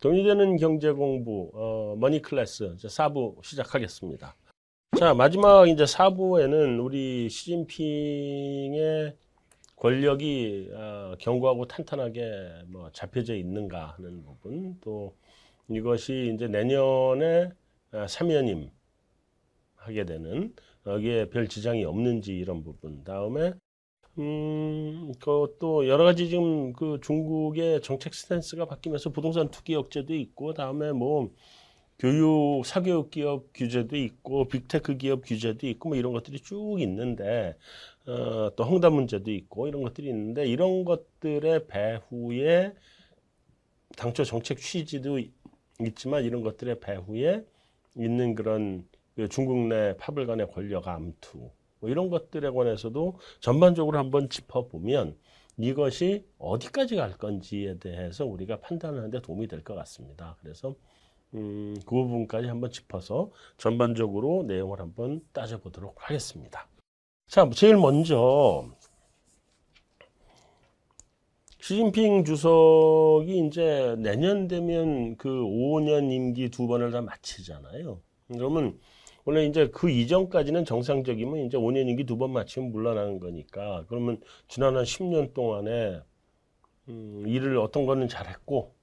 돈이 되는 경제 공부, 어, Money Class, 이제 4부 시작하겠습니다. 자, 마지막 이제 4부에는 우리 시진핑의 권력이 어, 견고하고 탄탄하게 뭐 잡혀져 있는가 하는 부분, 또 이것이 이제 내년에 어, 3연임 하게 되는 여기에 별 지장이 없는지 이런 부분. 다음에 음, 그것도 여러 가지 지금 그 중국의 정책 스탠스가 바뀌면서 부동산 투기 억제도 있고, 다음에 뭐 교육, 사교육 기업 규제도 있고, 빅테크 기업 규제도 있고, 뭐 이런 것들이 쭉 있는데, 어, 또 헝다 문제도 있고, 이런 것들이 있는데, 이런 것들의 배후에 당초 정책 취지도 있지만, 이런 것들의 배후에 있는 그런 그 중국 내 파벌 간의 권력 암투, 뭐 이런 것들에 관해서도 전반적으로 한번 짚어보면 이것이 어디까지 갈 건지에 대해서 우리가 판단하는 데 도움이 될 것 같습니다. 그래서 음, 그 부분까지 한번 짚어서 전반적으로 내용을 한번 따져보도록 하겠습니다. 자, 제일 먼저 시진핑 주석이 이제 내년 되면 그 5년 임기 두 번을 다 마치잖아요. 그러면 원래 이제 그 이전까지는 정상적이면 이제 5년 임기 두 번 마치면 물러나는 거니까 그러면 지난 한 10년 동안에 음, 일을 어떤 거는 잘했고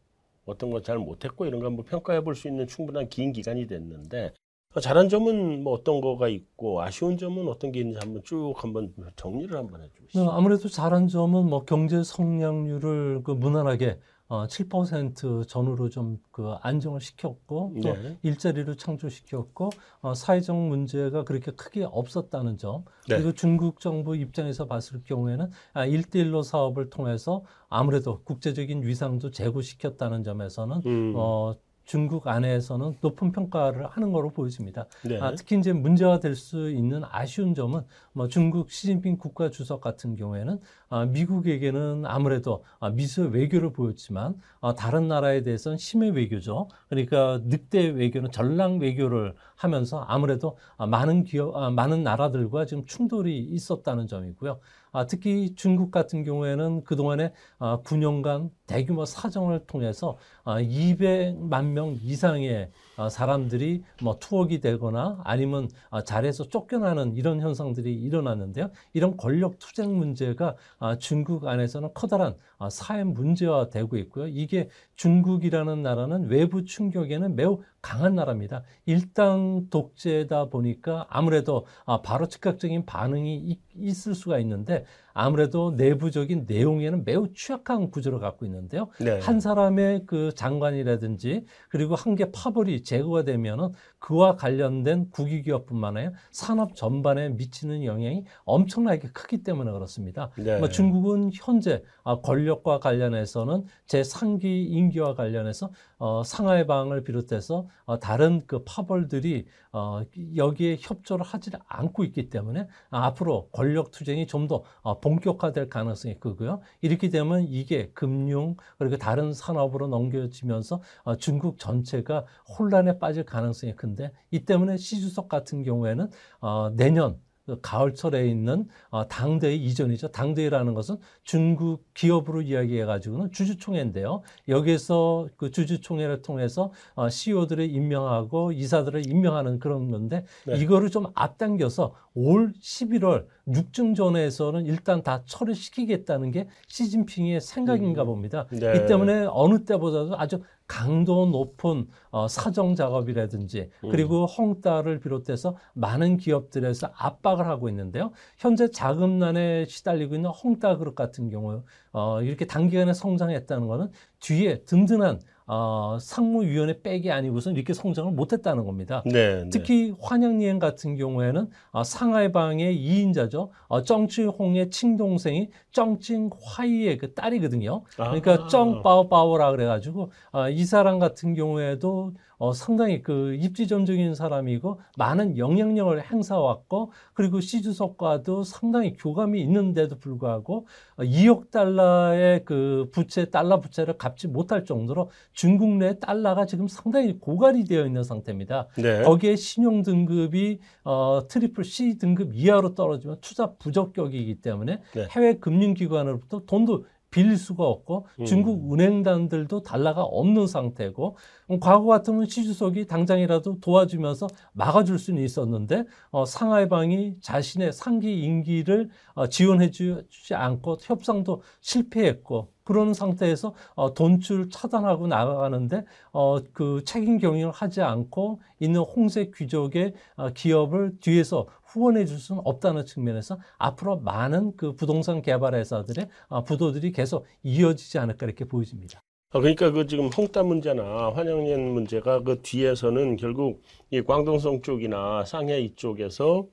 어떤 건 잘 못했고 이런 거 한번 평가해 볼 수 있는 충분한 긴 기간이 됐는데 잘한 점은 뭐 어떤 거가 있고 아쉬운 점은 어떤 게 있는지 한번 쭉 한번 정리를 한번 해주시죠. 네, 아무래도 잘한 점은 뭐 경제 성장률을 그 무난하게 어, 7% 전후로 좀 그 안정을 시켰고 또 네. 일자리를 창조시켰고 어, 사회적 문제가 그렇게 크게 없었다는 점 네. 그리고 중국 정부 입장에서 봤을 경우에는 아, 1대1로 사업을 통해서 아무래도 국제적인 위상도 제고시켰다는 점에서는 음. 어, 중국 안에서는 높은 평가를 하는 거로 보여집니다. 네. 아, 특히 이제 문제가 될 수 있는 아쉬운 점은 뭐 중국 시진핑 국가 주석 같은 경우에는 아, 미국에게는 아무래도 아, 미소 외교를 보였지만 아, 다른 나라에 대해서는 심해 외교죠. 그러니까 늑대 외교는 전랑 외교를 하면서 아무래도 아, 많은 기업, 아, 많은 나라들과 지금 충돌이 있었다는 점이고요. 아, 특히 중국 같은 경우에는 그동안에 아, 9년간 대규모 사정을 통해서 아, 200만 명 이상의 아, 사람들이 뭐 투옥이 되거나 아니면 아, 자리에서 쫓겨나는 이런 현상들이 일어났는데요. 이런 권력 투쟁 문제가 아, 중국 안에서는 커다란 아, 사회 문제화 되고 있고요. 이게 중국이라는 나라는 외부 충격에는 매우 강한 나라입니다. 일당 독재다 보니까 아무래도 아, 바로 즉각적인 반응이 있을 수가 있는데 아무래도 내부적인 내용에는 매우 취약한 구조를 갖고 있는데요. 네. 한 사람의 그 장관이라든지 그리고 한 개 파벌이 제거가 되면은 그와 관련된 국유기업뿐만 아니라 산업 전반에 미치는 영향이 엄청나게 크기 때문에 그렇습니다. 네. 뭐 중국은 현재 아, 권력과 관련해서는 제 상기 임기와 관련해서 어, 상하이방을 비롯해서 어, 다른 그 파벌들이 어, 여기에 협조를 하지 않고 있기 때문에 아, 앞으로 권력 투쟁이 좀더 어, 본격화될 가능성이 크고요. 이렇게 되면 이게 금융 그리고 다른 산업으로 넘겨지면서 어, 중국 전체가 혼란에 빠질 가능성이 큰데 이 때문에 시 주석 같은 경우에는 어, 내년 그 가을철에 있는 어, 당대회 이전이죠. 당대회라는 것은 중국 기업으로 이야기해 가지고는 주주총회인데요. 여기에서 그 주주총회를 통해서 어, CEO들을 임명하고 이사들을 임명하는 그런 건데 네. 이거를 좀 앞당겨서 올 11월 육중전에서는 일단 다 처리시키겠다는 게 시진핑의 생각인가 음. 봅니다. 네. 이 때문에 어느 때보다도 아주 강도 높은 어, 사정 작업이라든지 음. 그리고 헝따를 비롯해서 많은 기업들에서 압박을 하고 있는데요. 현재 자금난에 시달리고 있는 헝따 그룹 같은 경우 어, 이렇게 단기간에 성장했다는 것은 뒤에 든든한 어, 상무위원회 백이 아니고서 이렇게 성장을 못했다는 겁니다. 네, 네. 특히 환영리엔 같은 경우에는 어, 상하이방의 2인자죠. 어, 정치홍의 친동생이 정칭화이의 그 딸이거든요. 그러니까 아. 정빠오빠오라 그래가지고 어, 이 사람 같은 경우에도 어, 상당히 그 입지전적인 사람이고 많은 영향력을 행사왔고 그리고 시주석과도 상당히 교감이 있는데도 불구하고 어, 2억 달러의 그 부채 달러 부채를 갚지 못할 정도로 중국 내 달러가 지금 상당히 고갈이 되어 있는 상태입니다. 네. 거기에 신용 등급이 어, triple C 등급 이하로 떨어지면 투자 부적격이기 때문에 네. 해외 금융기관으로부터 돈도 빌릴 수가 없고 음. 중국 은행단들도 달러가 없는 상태고 음, 과거 같으면 시주석이 당장이라도 도와주면서 막아줄 수는 있었는데 어, 상하이방이 자신의 상기 임기를 어, 지원해주지 않고 협상도 실패했고 그런 상태에서 어, 돈줄 차단하고 나가는데 어, 그 책임 경영을 하지 않고 있는 홍색 귀족의 어, 기업을 뒤에서 후원해 줄 수는 없다는 측면에서 앞으로 많은 그 부동산 개발 회사들의 어, 부도들이 계속 이어지지 않을까 이렇게 보여집니다. 아, 그러니까 그 지금 홍따 문제나 환영연 문제가 그 뒤에서는 결국 이 광동성 쪽이나 상해 이쪽에서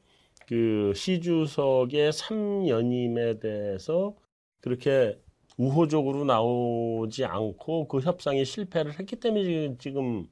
그 시주석의 3연임에 대해서 그렇게 우호적으로 나오지 않고 그 협상이 실패를 했기 때문에 지금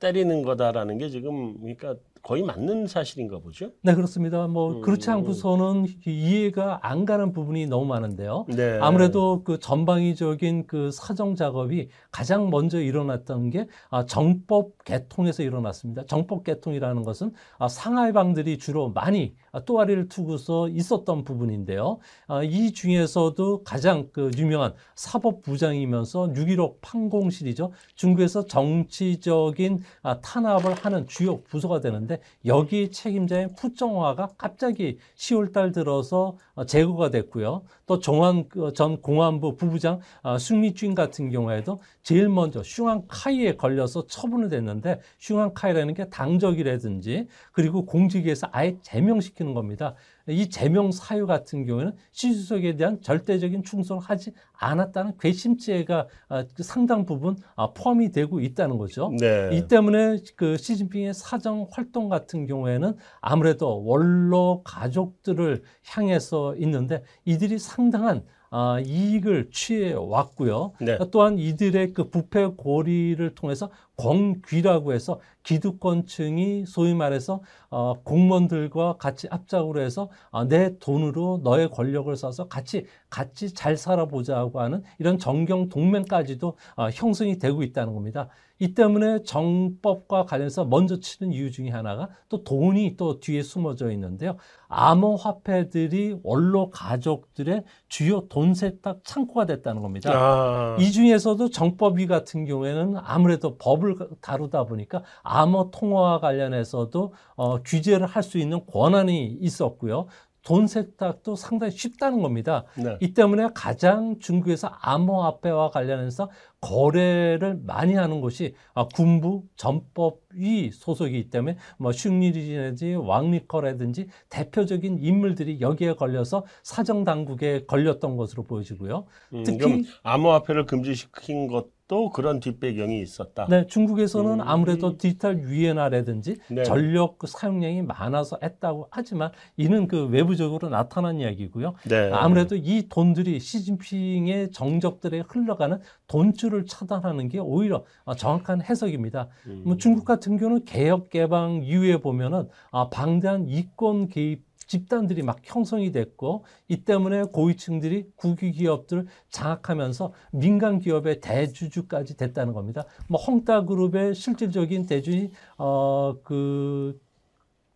때리는 거다라는 게 지금 그러니까 거의 맞는 사실인가 보죠? 네, 그렇습니다. 뭐 음, 그렇지 않고서는 이해가 안 가는 부분이 너무 많은데요. 네. 아무래도 그 전방위적인 그 사정 작업이 가장 먼저 일어났던 게 아, 정법 개통에서 일어났습니다. 정법 개통이라는 것은 아, 상하이방들이 주로 많이 또아리를 투고서 있었던 부분인데요. 아, 이 중에서도 가장 그 유명한 사법부장이면서 6.15 판공실이죠. 중국에서 정치적인 탄압을 하는 주요 부서가 되는데 여기 책임자인 푸정화가 갑자기 10월달 들어서 제거가 됐고요. 또 정환 그전 공안부 부부장 숭리쥔 같은 경우에도 제일 먼저 슝앙카이에 걸려서 처분을 됐는데 슝앙카이라는 게 당적이라든지 그리고 공직에서 아예 제명시키는 겁니다. 이 제명 사유 같은 경우에는 시주석에 대한 절대적인 충성을 하지 않았다는 괘씸죄가 아, 그 상당 부분 아, 포함이 되고 있다는 거죠. 네. 이 때문에 그 시진핑의 사정 활동 같은 경우에는 아무래도 원로 가족들을 향해서 있는데 이들이 상당한 아, 이익을 취해 왔고요. 네. 또한 이들의 그 부패 고리를 통해서 공귀라고 해서 기득권층이 소위 말해서 어, 공무원들과 같이 합작으로 해서 어, 내 돈으로 너의 권력을 써서 같이 같이 잘 살아보자고 하는 이런 정경 동맹까지도 어, 형성이 되고 있다는 겁니다. 이 때문에 정법과 관련해서 먼저 치는 이유 중에 하나가 또 돈이 또 뒤에 숨어져 있는데요. 암호화폐들이 원로 가족들의 주요 돈 세탁 창고가 됐다는 겁니다. 아. 이 중에서도 정법위 같은 경우에는 아무래도 법을 다루다 보니까 암호 통화와 관련해서도 어, 규제를 할 수 있는 권한이 있었고요. 돈 세탁도 상당히 쉽다는 겁니다. 네. 이 때문에 가장 중국에서 암호화폐와 관련해서 거래를 많이 하는 곳이 아, 군부 전법위 소속이기 때문에 뭐 슝리리라든지 왕리커라든지 대표적인 인물들이 여기에 걸려서 사정 당국에 걸렸던 것으로 보여지고요. 음, 특히 암호화폐를 금지시킨 것 도 그런 뒷배경이 있었다. 네, 중국에서는 음. 아무래도 디지털 유엔화라든지 네. 전력 그 사용량이 많아서 했다고 하지만 이는 그 외부적으로 나타난 이야기고요. 네. 아무래도 이 돈들이 시진핑의 정적들에 흘러가는 돈줄을 차단하는 게 오히려 어, 정확한 해석입니다. 음. 뭐 중국 같은 경우는 개혁 개방 이후에 보면은 아, 방대한 이권 개입 집단들이 막 형성이 됐고 이 때문에 고위층들이 국유 기업들을 장악하면서 민간 기업의 대주주까지 됐다는 겁니다. 뭐 헝따 그룹의 실질적인 대주이 어그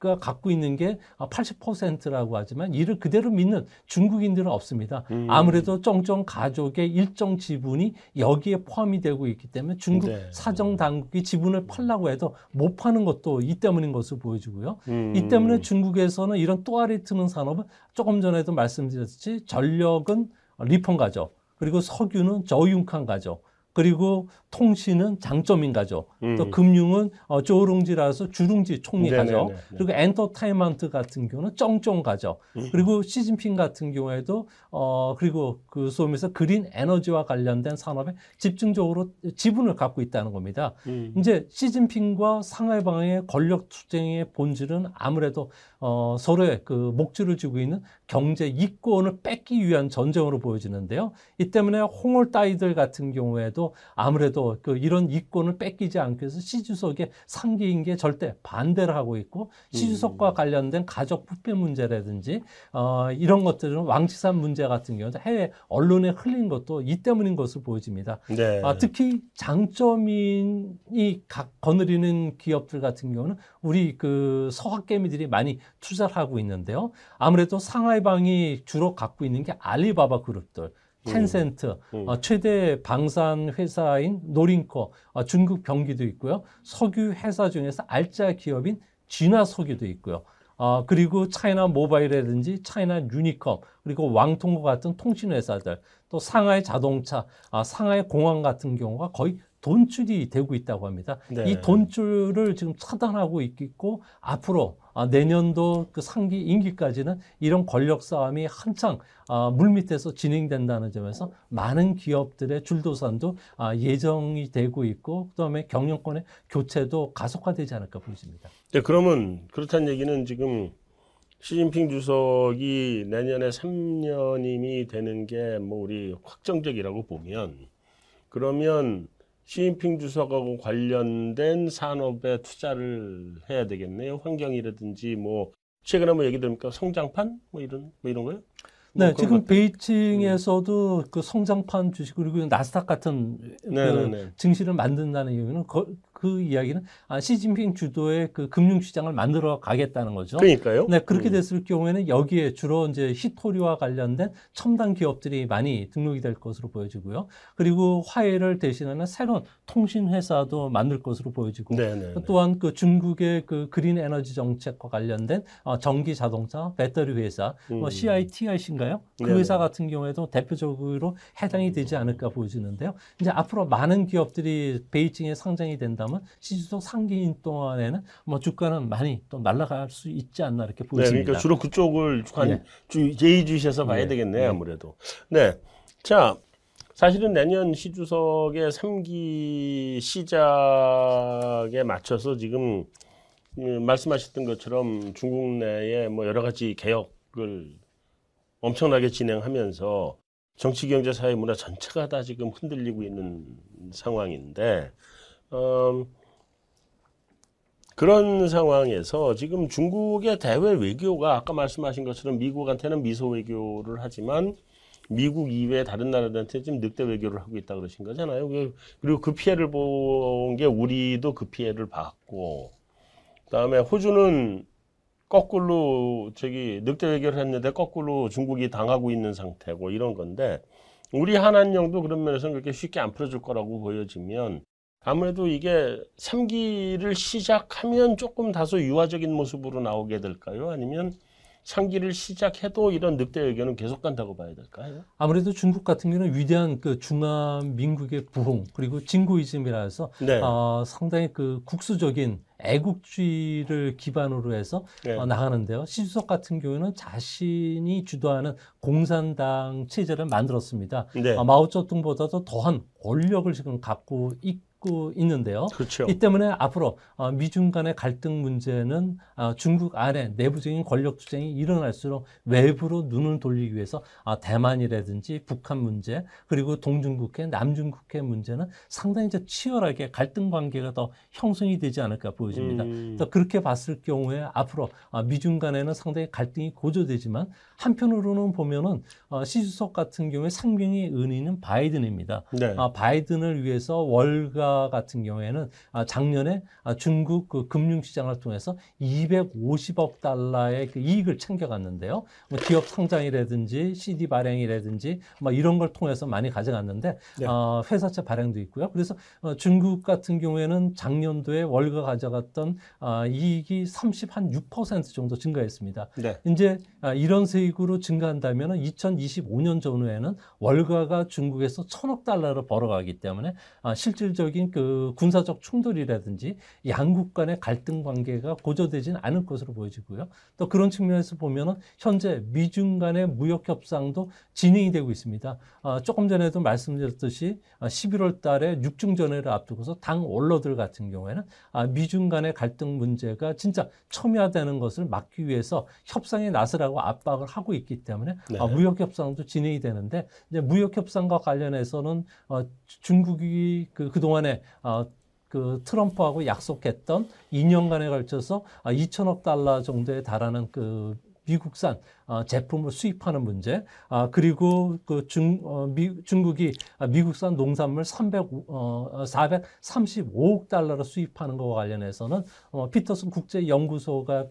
가 갖고 있는 게 80%라고 하지만 이를 그대로 믿는 중국인들은 없습니다. 음. 아무래도 쩡쩡 가족의 일정 지분이 여기에 포함이 되고 있기 때문에 중국 네. 사정 당국이 지분을 팔라고 해도 못 파는 것도 이 때문인 것으로 보여지고요. 음. 이 때문에 중국에서는 이런 또아리 트는 산업은 조금 전에도 말씀드렸듯이 전력은 리펀 가족, 그리고 석유는 저윤칸 가족, 그리고 통신은 장점인 가족, 음. 또 금융은 어, 조롱지라서 주룽지 총리 네네네. 가족, 네. 그리고 엔터테인먼트 같은 경우는 쩡쩡 가족, 음. 그리고 시진핑 같은 경우에도 어 그리고 그 말해서 그린 에너지와 관련된 산업에 집중적으로 지분을 갖고 있다는 겁니다. 음. 이제 시진핑과 상하이방의 권력 투쟁의 본질은 아무래도 어, 서로의 그 목줄을 쥐고 있는 경제 이권을 뺏기 위한 전쟁으로 보여지는데요. 이 때문에 홍월 따위들 같은 경우에도 아무래도 그 이런 이권을 뺏기지 않기 위해서 시주석의 상기인 게 절대 반대를 하고 있고 시주석과 음. 관련된 가족 부패 문제라든지 어, 이런 것들은 왕치산 문제 같은 경우도 해외 언론에 흘린 것도 이 때문인 것으로 보여집니다. 네. 아, 특히 장점인이 각 거느리는 기업들 같은 경우는 우리 그 서학개미들이 많이 투자를 하고 있는데요. 아무래도 상하이방이 주로 갖고 있는 게 알리바바 그룹들. 텐센트, 음. 어, 최대 방산 회사인 노린코, 어, 중국 병기도 있고요. 석유 회사 중에서 알짜 기업인 진화 석유도 있고요. 어, 그리고 차이나 모바일이라든지 차이나 유니컴, 그리고 왕통과 같은 통신 회사들, 또 상하이 자동차, 아, 상하이 공항 같은 경우가 거의 돈줄이 되고 있다고 합니다. 네. 이 돈줄을 지금 차단하고 있고 앞으로 아, 내년도 그 상기 임기까지는 이런 권력 싸움이 한창 아, 물밑에서 진행된다는 점에서 많은 기업들의 줄도산도 아, 예정이 되고 있고 그다음에 경영권의 교체도 가속화되지 않을까 보입니다. 네, 그러면 그렇다는 얘기는 지금 시진핑 주석이 내년에 3년임이 되는 게 뭐 우리 확정적이라고 보면 그러면 시진핑 주석하고 관련된 산업에 투자를 해야 되겠네요. 환경이라든지 뭐 최근에 뭐 얘기 들으니까 성장판 뭐 이런 뭐 이런 거요? 네, 뭐 지금 베이징에서도 음. 그 성장판 주식 그리고 나스닥 같은 그 증시를 만든다는 이유는 거, 그 이야기는 아, 시진핑 주도의 그 금융시장을 만들어 가겠다는 거죠. 그러니까요. 네, 그렇게 음. 됐을 경우에는 여기에 주로 이제 히토리와 관련된 첨단 기업들이 많이 등록이 될 것으로 보여지고요. 그리고 화해를 대신하는 새로운 통신 회사도 만들 것으로 보여지고 네네네. 또한 그 중국의 그 그린 에너지 정책과 관련된 어, 전기 자동차 배터리 회사 뭐 음. 뭐 CITIC인가요? 그 네네. 회사 같은 경우에도 대표적으로 해당이 되지 않을까 보여지는데요. 이제 앞으로 많은 기업들이 베이징에 상장이 된다면 보면 시주석 상기인 동안에는 뭐 주가는 많이 또 날아갈 수 있지 않나 이렇게 보입니다. 네, 그러니까 주로 그쪽을 한 네. 예의주시해서 봐야 네. 되겠네요, 네. 아무래도. 네. 자, 사실은 내년 시주석의 3기 시작에 맞춰서 지금 음, 말씀하셨던 것처럼 중국 내에 뭐 여러 가지 개혁을 엄청나게 진행하면서 정치, 경제, 사회, 문화 전체가 다 지금 흔들리고 있는 상황인데 음, 그런 상황에서 지금 중국의 대외 외교가 아까 말씀하신 것처럼 미국한테는 미소 외교를 하지만 미국 이외 다른 나라들한테 지금 늑대 외교를 하고 있다 그러신 거잖아요. 그, 그리고 그 피해를 본 게 우리도 그 피해를 봤고, 그다음에 호주는 거꾸로 저기 늑대 외교를 했는데 거꾸로 중국이 당하고 있는 상태고 이런 건데 우리 한한령도 그런 면에서는 그렇게 쉽게 안 풀어줄 거라고 보여지면 아무래도 이게 3기를 시작하면 조금 다소 유화적인 모습으로 나오게 될까요? 아니면 3기를 시작해도 이런 늑대 의견은 계속 간다고 봐야 될까요? 아무래도 중국 같은 경우는 위대한 그 중화민국의 부흥 그리고 진구이즘이라서 네. 어, 상당히 그 국수적인 애국주의를 기반으로 해서 네. 어, 나가는데요. 시주석 같은 경우는 자신이 주도하는 공산당 체제를 만들었습니다. 네. 어, 마오쩌둥보다도 더한 권력을 지금 갖고 있 고 갖고 있는데요. 그렇죠. 이 때문에 앞으로 어, 미중 간의 갈등 문제는 어, 중국 안에 내부적인 권력 투쟁이 일어날수록 외부로 눈을 돌리기 위해서 어, 대만이라든지 북한 문제 그리고 동중국해, 남중국해 문제는 상당히 치열하게 갈등 관계가 더 형성이 되지 않을까 보여집니다. 음. 그렇게 봤을 경우에 앞으로 미중 간에는 상당히 갈등이 고조되지만 한편으로는 보면은 시주석 같은 경우에 상명의 은인은 바이든입니다. 네. 바이든을 위해서 월가 같은 경우에는 아, 작년에 아, 중국 그 금융시장을 통해서 250억 달러의 그 이익을 챙겨갔는데요. 뭐 기업 상장이라든지 CD 발행이라든지 뭐 이런 걸 통해서 많이 가져갔는데 네. 어, 회사채 발행도 있고요. 그래서 어, 중국 같은 경우에는 작년도에 월가 가져갔던 어, 이익이 30 한 6% 정도 증가했습니다. 네. 이제 이런 세익 으로 증가한다면 2025년 전후에는 월가가 중국에서 천억 달러를 벌어가기 때문에 실질적인 적인 그 군사적 충돌이라든지 양국 간의 갈등 관계가 고조되지는 않을 것으로 보여지고요. 또 그런 측면에서 보면은 현재 미중 간의 무역 협상도 진행이 되고 있습니다. 어, 조금 전에도 말씀드렸듯이 11월 어, 달에 육중전회를 앞두고서 당 원로들 같은 경우에는 아, 미중 간의 갈등 문제가 진짜 첨예화되는 것을 막기 위해서 협상에 나서라고 압박을 하고 있기 때문에 네. 아, 무역 협상도 진행이 되는데 이제 무역 협상과 관련해서는 어, 중국이 그 그동안에 어, 그 트럼프하고 약속했던 2년간에 걸쳐서 2천억 아, 달러 정도에 달하는 그 미국산 어, 제품을 수입하는 문제, 아, 그리고 그 중, 어, 미, 중국이 미국산 농산물 300, 어, 435억 달러를 수입하는 것과 관련해서는 어, 피터슨 국제연구소가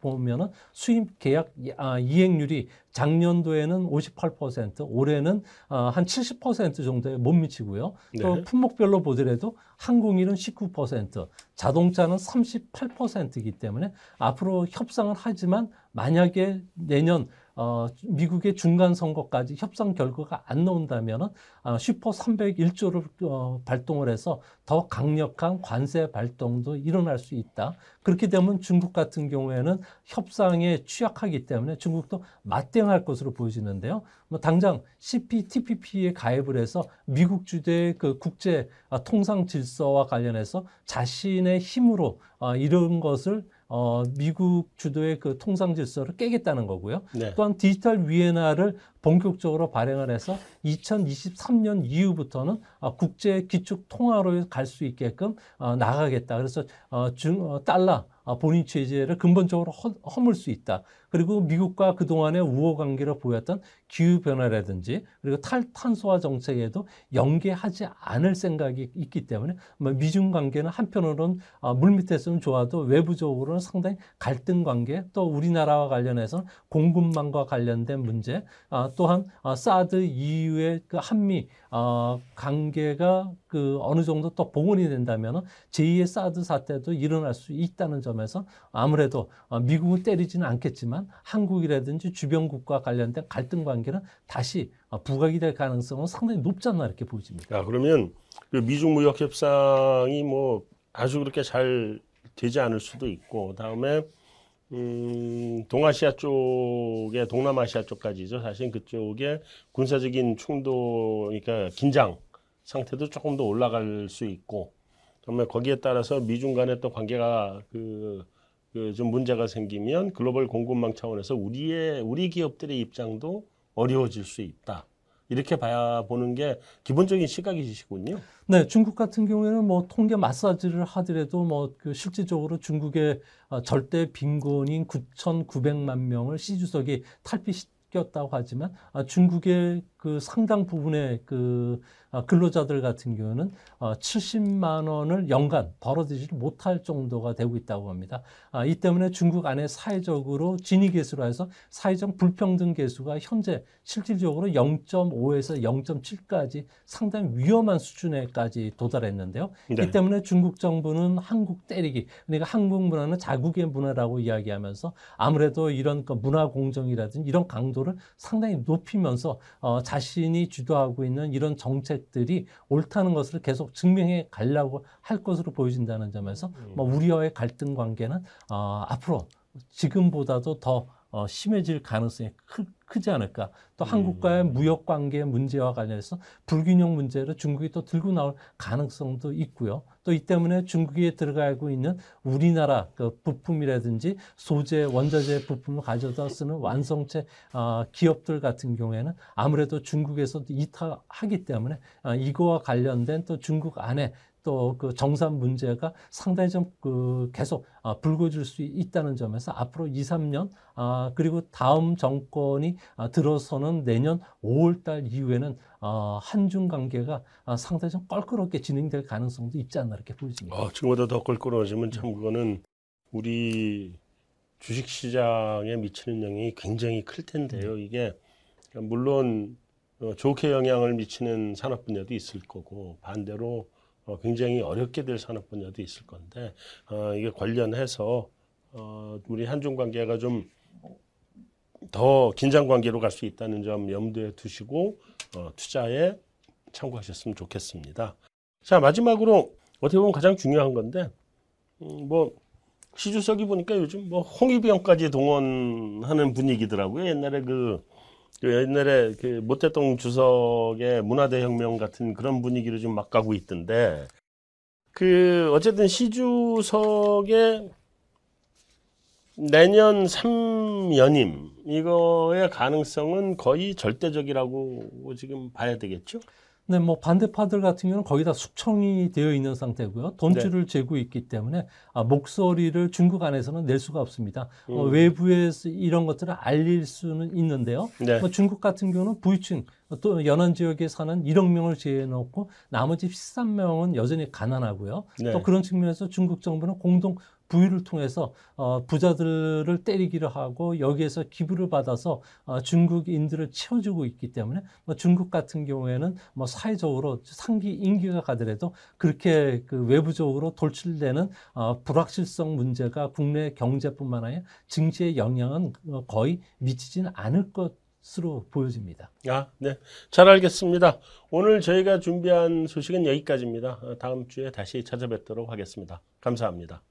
보면은 수입 계약 아, 이행률이 작년도에는 58%, 올해는 어, 한70% 정도에 못 미치고요. 네. 또 품목별로 보더라도 항공일은 19%, 자동차는 38%이기 때문에 앞으로 협상을 하지만 만약에 내년 어, 미국의 중간 선거까지 협상 결과가 안 나온다면 어, 슈퍼 301조를 어, 발동을 해서 더 강력한 관세 발동도 일어날 수 있다. 그렇게 되면 중국 같은 경우에는 협상에 취약하기 때문에 중국도 맞대응할 것으로 보여지는데요. 뭐 당장 CPTPP에 가입을 해서 미국 주도의 그 국제 어, 통상 질서와 관련해서 자신의 힘으로 어, 이런 것을 어, 미국 주도의 그 통상 질서를 깨겠다는 거고요. 네. 또한 디지털 위엔화를 본격적으로 발행을 해서 2023년 이후부터는 어, 국제 기축 통화로 갈 수 있게끔 어, 나가겠다. 그래서 어, 중 어, 달러 어, 본인 체제를 근본적으로 허, 허물 수 있다. 그리고 미국과 그동안의 우호 관계로 보였던 기후 변화라든지 그리고 탈탄소화 정책에도 연계하지 않을 생각이 있기 때문에 뭐 미중 관계는 한편으로는 어, 물밑에서는 좋아도 외부적으로는 상당히 갈등 관계 또 우리나라와 관련해서 공급망과 관련된 문제 어, 또한 어, 사드 이후의 그 한미 관계가 그 어느 정도 또 복원이 된다면 제2의 사드 사태도 일어날 수 있다는 점에서 아무래도 미국을 때리지는 않겠지만 한국이라든지 주변국과 관련된 갈등 관계 관계는 다시 부각이 될 가능성은 상당히 않나 이렇게 보여집니다. 아, 그러면 그 미중 무역 협상이 뭐 아주 그렇게 잘 되지 않을 수도 있고 다음에 음, 동아시아 쪽에 동남아시아 쪽까지죠. 사실 그쪽에 군사적인 충돌, 그러니까 긴장 상태도 조금 더 올라갈 수 있고, 정말 거기에 따라서 미중 간의 또 관계가 그 그 좀 문제가 생기면 글로벌 공급망 차원에서 우리의 우리 기업들의 입장도 어려워질 수 있다. 이렇게 봐야 보는 게 기본적인 시각이시군요. 네, 중국 같은 경우에는 뭐 통계 마사지를 하더라도 뭐 그 실질적으로 중국의 어, 절대 빈곤인 9,900만 명을 시 주석이 탈피시켰다고 하지만 아, 중국의 그 상당 부분의 그 아, 근로자들 같은 경우는 70만 어, 원을 연간 벌어들이지 못할 정도가 되고 있다고 합니다. 아, 이 때문에 중국 안에 사회적으로 진위 계수로 해서 사회적 불평등 계수가 현재 실질적으로 0.5에서 0.7까지 상당히 위험한 수준에까지 도달했는데요. 네. 이 때문에 중국 정부는 한국 때리기, 그러니까 한국 문화는 자국의 문화라고 이야기하면서 아무래도 이런 그 문화 공정이라든지 이런 강도를 상당히 높이면서 어, 자신이 주도하고 있는 이런 정책 들이 옳다는 것을 계속 증명해 가려고 할 것으로 보여진다는 점에서 음. 뭐 우리와의 갈등 관계는 어, 앞으로 지금보다도 더 어, 심해질 가능성이 크, 크지 않을까. 또 음. 한국과의 무역 관계 문제와 관련해서 불균형 문제를 중국이 또 들고 나올 가능성도 있고요. 또 이 때문에 중국에 들어가고 있는 우리나라 그 부품이라든지 소재, 원자재 부품을 가져다 쓰는 완성체 어, 기업들 같은 경우에는 아무래도 중국에서 이탈하기 때문에 어, 이거와 관련된 또 중국 안에 또 그 정산 문제가 상당히 좀 그 계속 아, 불거질 수 있다는 점에서 앞으로 2, 3년 아 그리고 다음 정권이 아, 들어서는 내년 5월 달 이후에는 아, 한중 관계가 아, 상당히 좀 껄끄럽게 진행될 가능성도 있지 않나 이렇게 보여집니다. 아, 지금보다 더 껄끄러워지면 참 그거는 우리 주식 시장에 미치는 영향이 굉장히 클 텐데요. 이게 물론 어, 좋게 영향을 미치는 산업 분야도 있을 거고 반대로 어, 굉장히 어렵게 될 산업 분야도 있을 건데 어, 이게 관련해서 어, 우리 한중 관계가 좀 더 긴장 관계로 갈 수 있다는 점 염두에 두시고 어, 투자에 참고하셨으면 좋겠습니다. 자 마지막으로 어떻게 보면 가장 중요한 건데 음, 뭐 시주석이 보니까 요즘 뭐 홍위병까지 동원하는 분위기더라고요. 옛날에 그, 그 옛날에 그 모태동 주석의 문화대혁명 같은 그런 분위기를 좀막 가고 있던데 그 어쨌든 시주석의 내년 3연임 이거의 가능성은 거의 절대적이라고 지금 봐야 되겠죠? 네, 뭐 반대파들 같은 경우는 거의 다 숙청이 되어 있는 상태고요. 돈줄을 재고 있기 때문에 아, 목소리를 중국 안에서는 낼 수가 없습니다. 어, 음. 외부에서 이런 것들을 알릴 수는 있는데요. 네. 뭐 중국 같은 경우는 부유층 또 연안 지역에 사는 1억 명을 제외해 놓고 나머지 13명은 여전히 가난하고요. 네. 또 그런 측면에서 중국 정부는 공동 부유를 통해서 어, 부자들을 때리기를 하고 여기에서 기부를 받아서 어, 중국인들을 채워주고 있기 때문에 뭐 중국 같은 경우에는 뭐 사회적으로 상기 임기가 가더라도 그렇게 그 외부적으로 돌출되는 어, 불확실성 문제가 국내 경제뿐만 아니라 증시에 영향은 어, 거의 미치지는 않을 것 으로 보여집니다. 아, 네. 잘 알겠습니다. 오늘 저희가 준비한 소식은 여기까지입니다. 어, 다음 주에 다시 찾아뵙도록 하겠습니다. 감사합니다.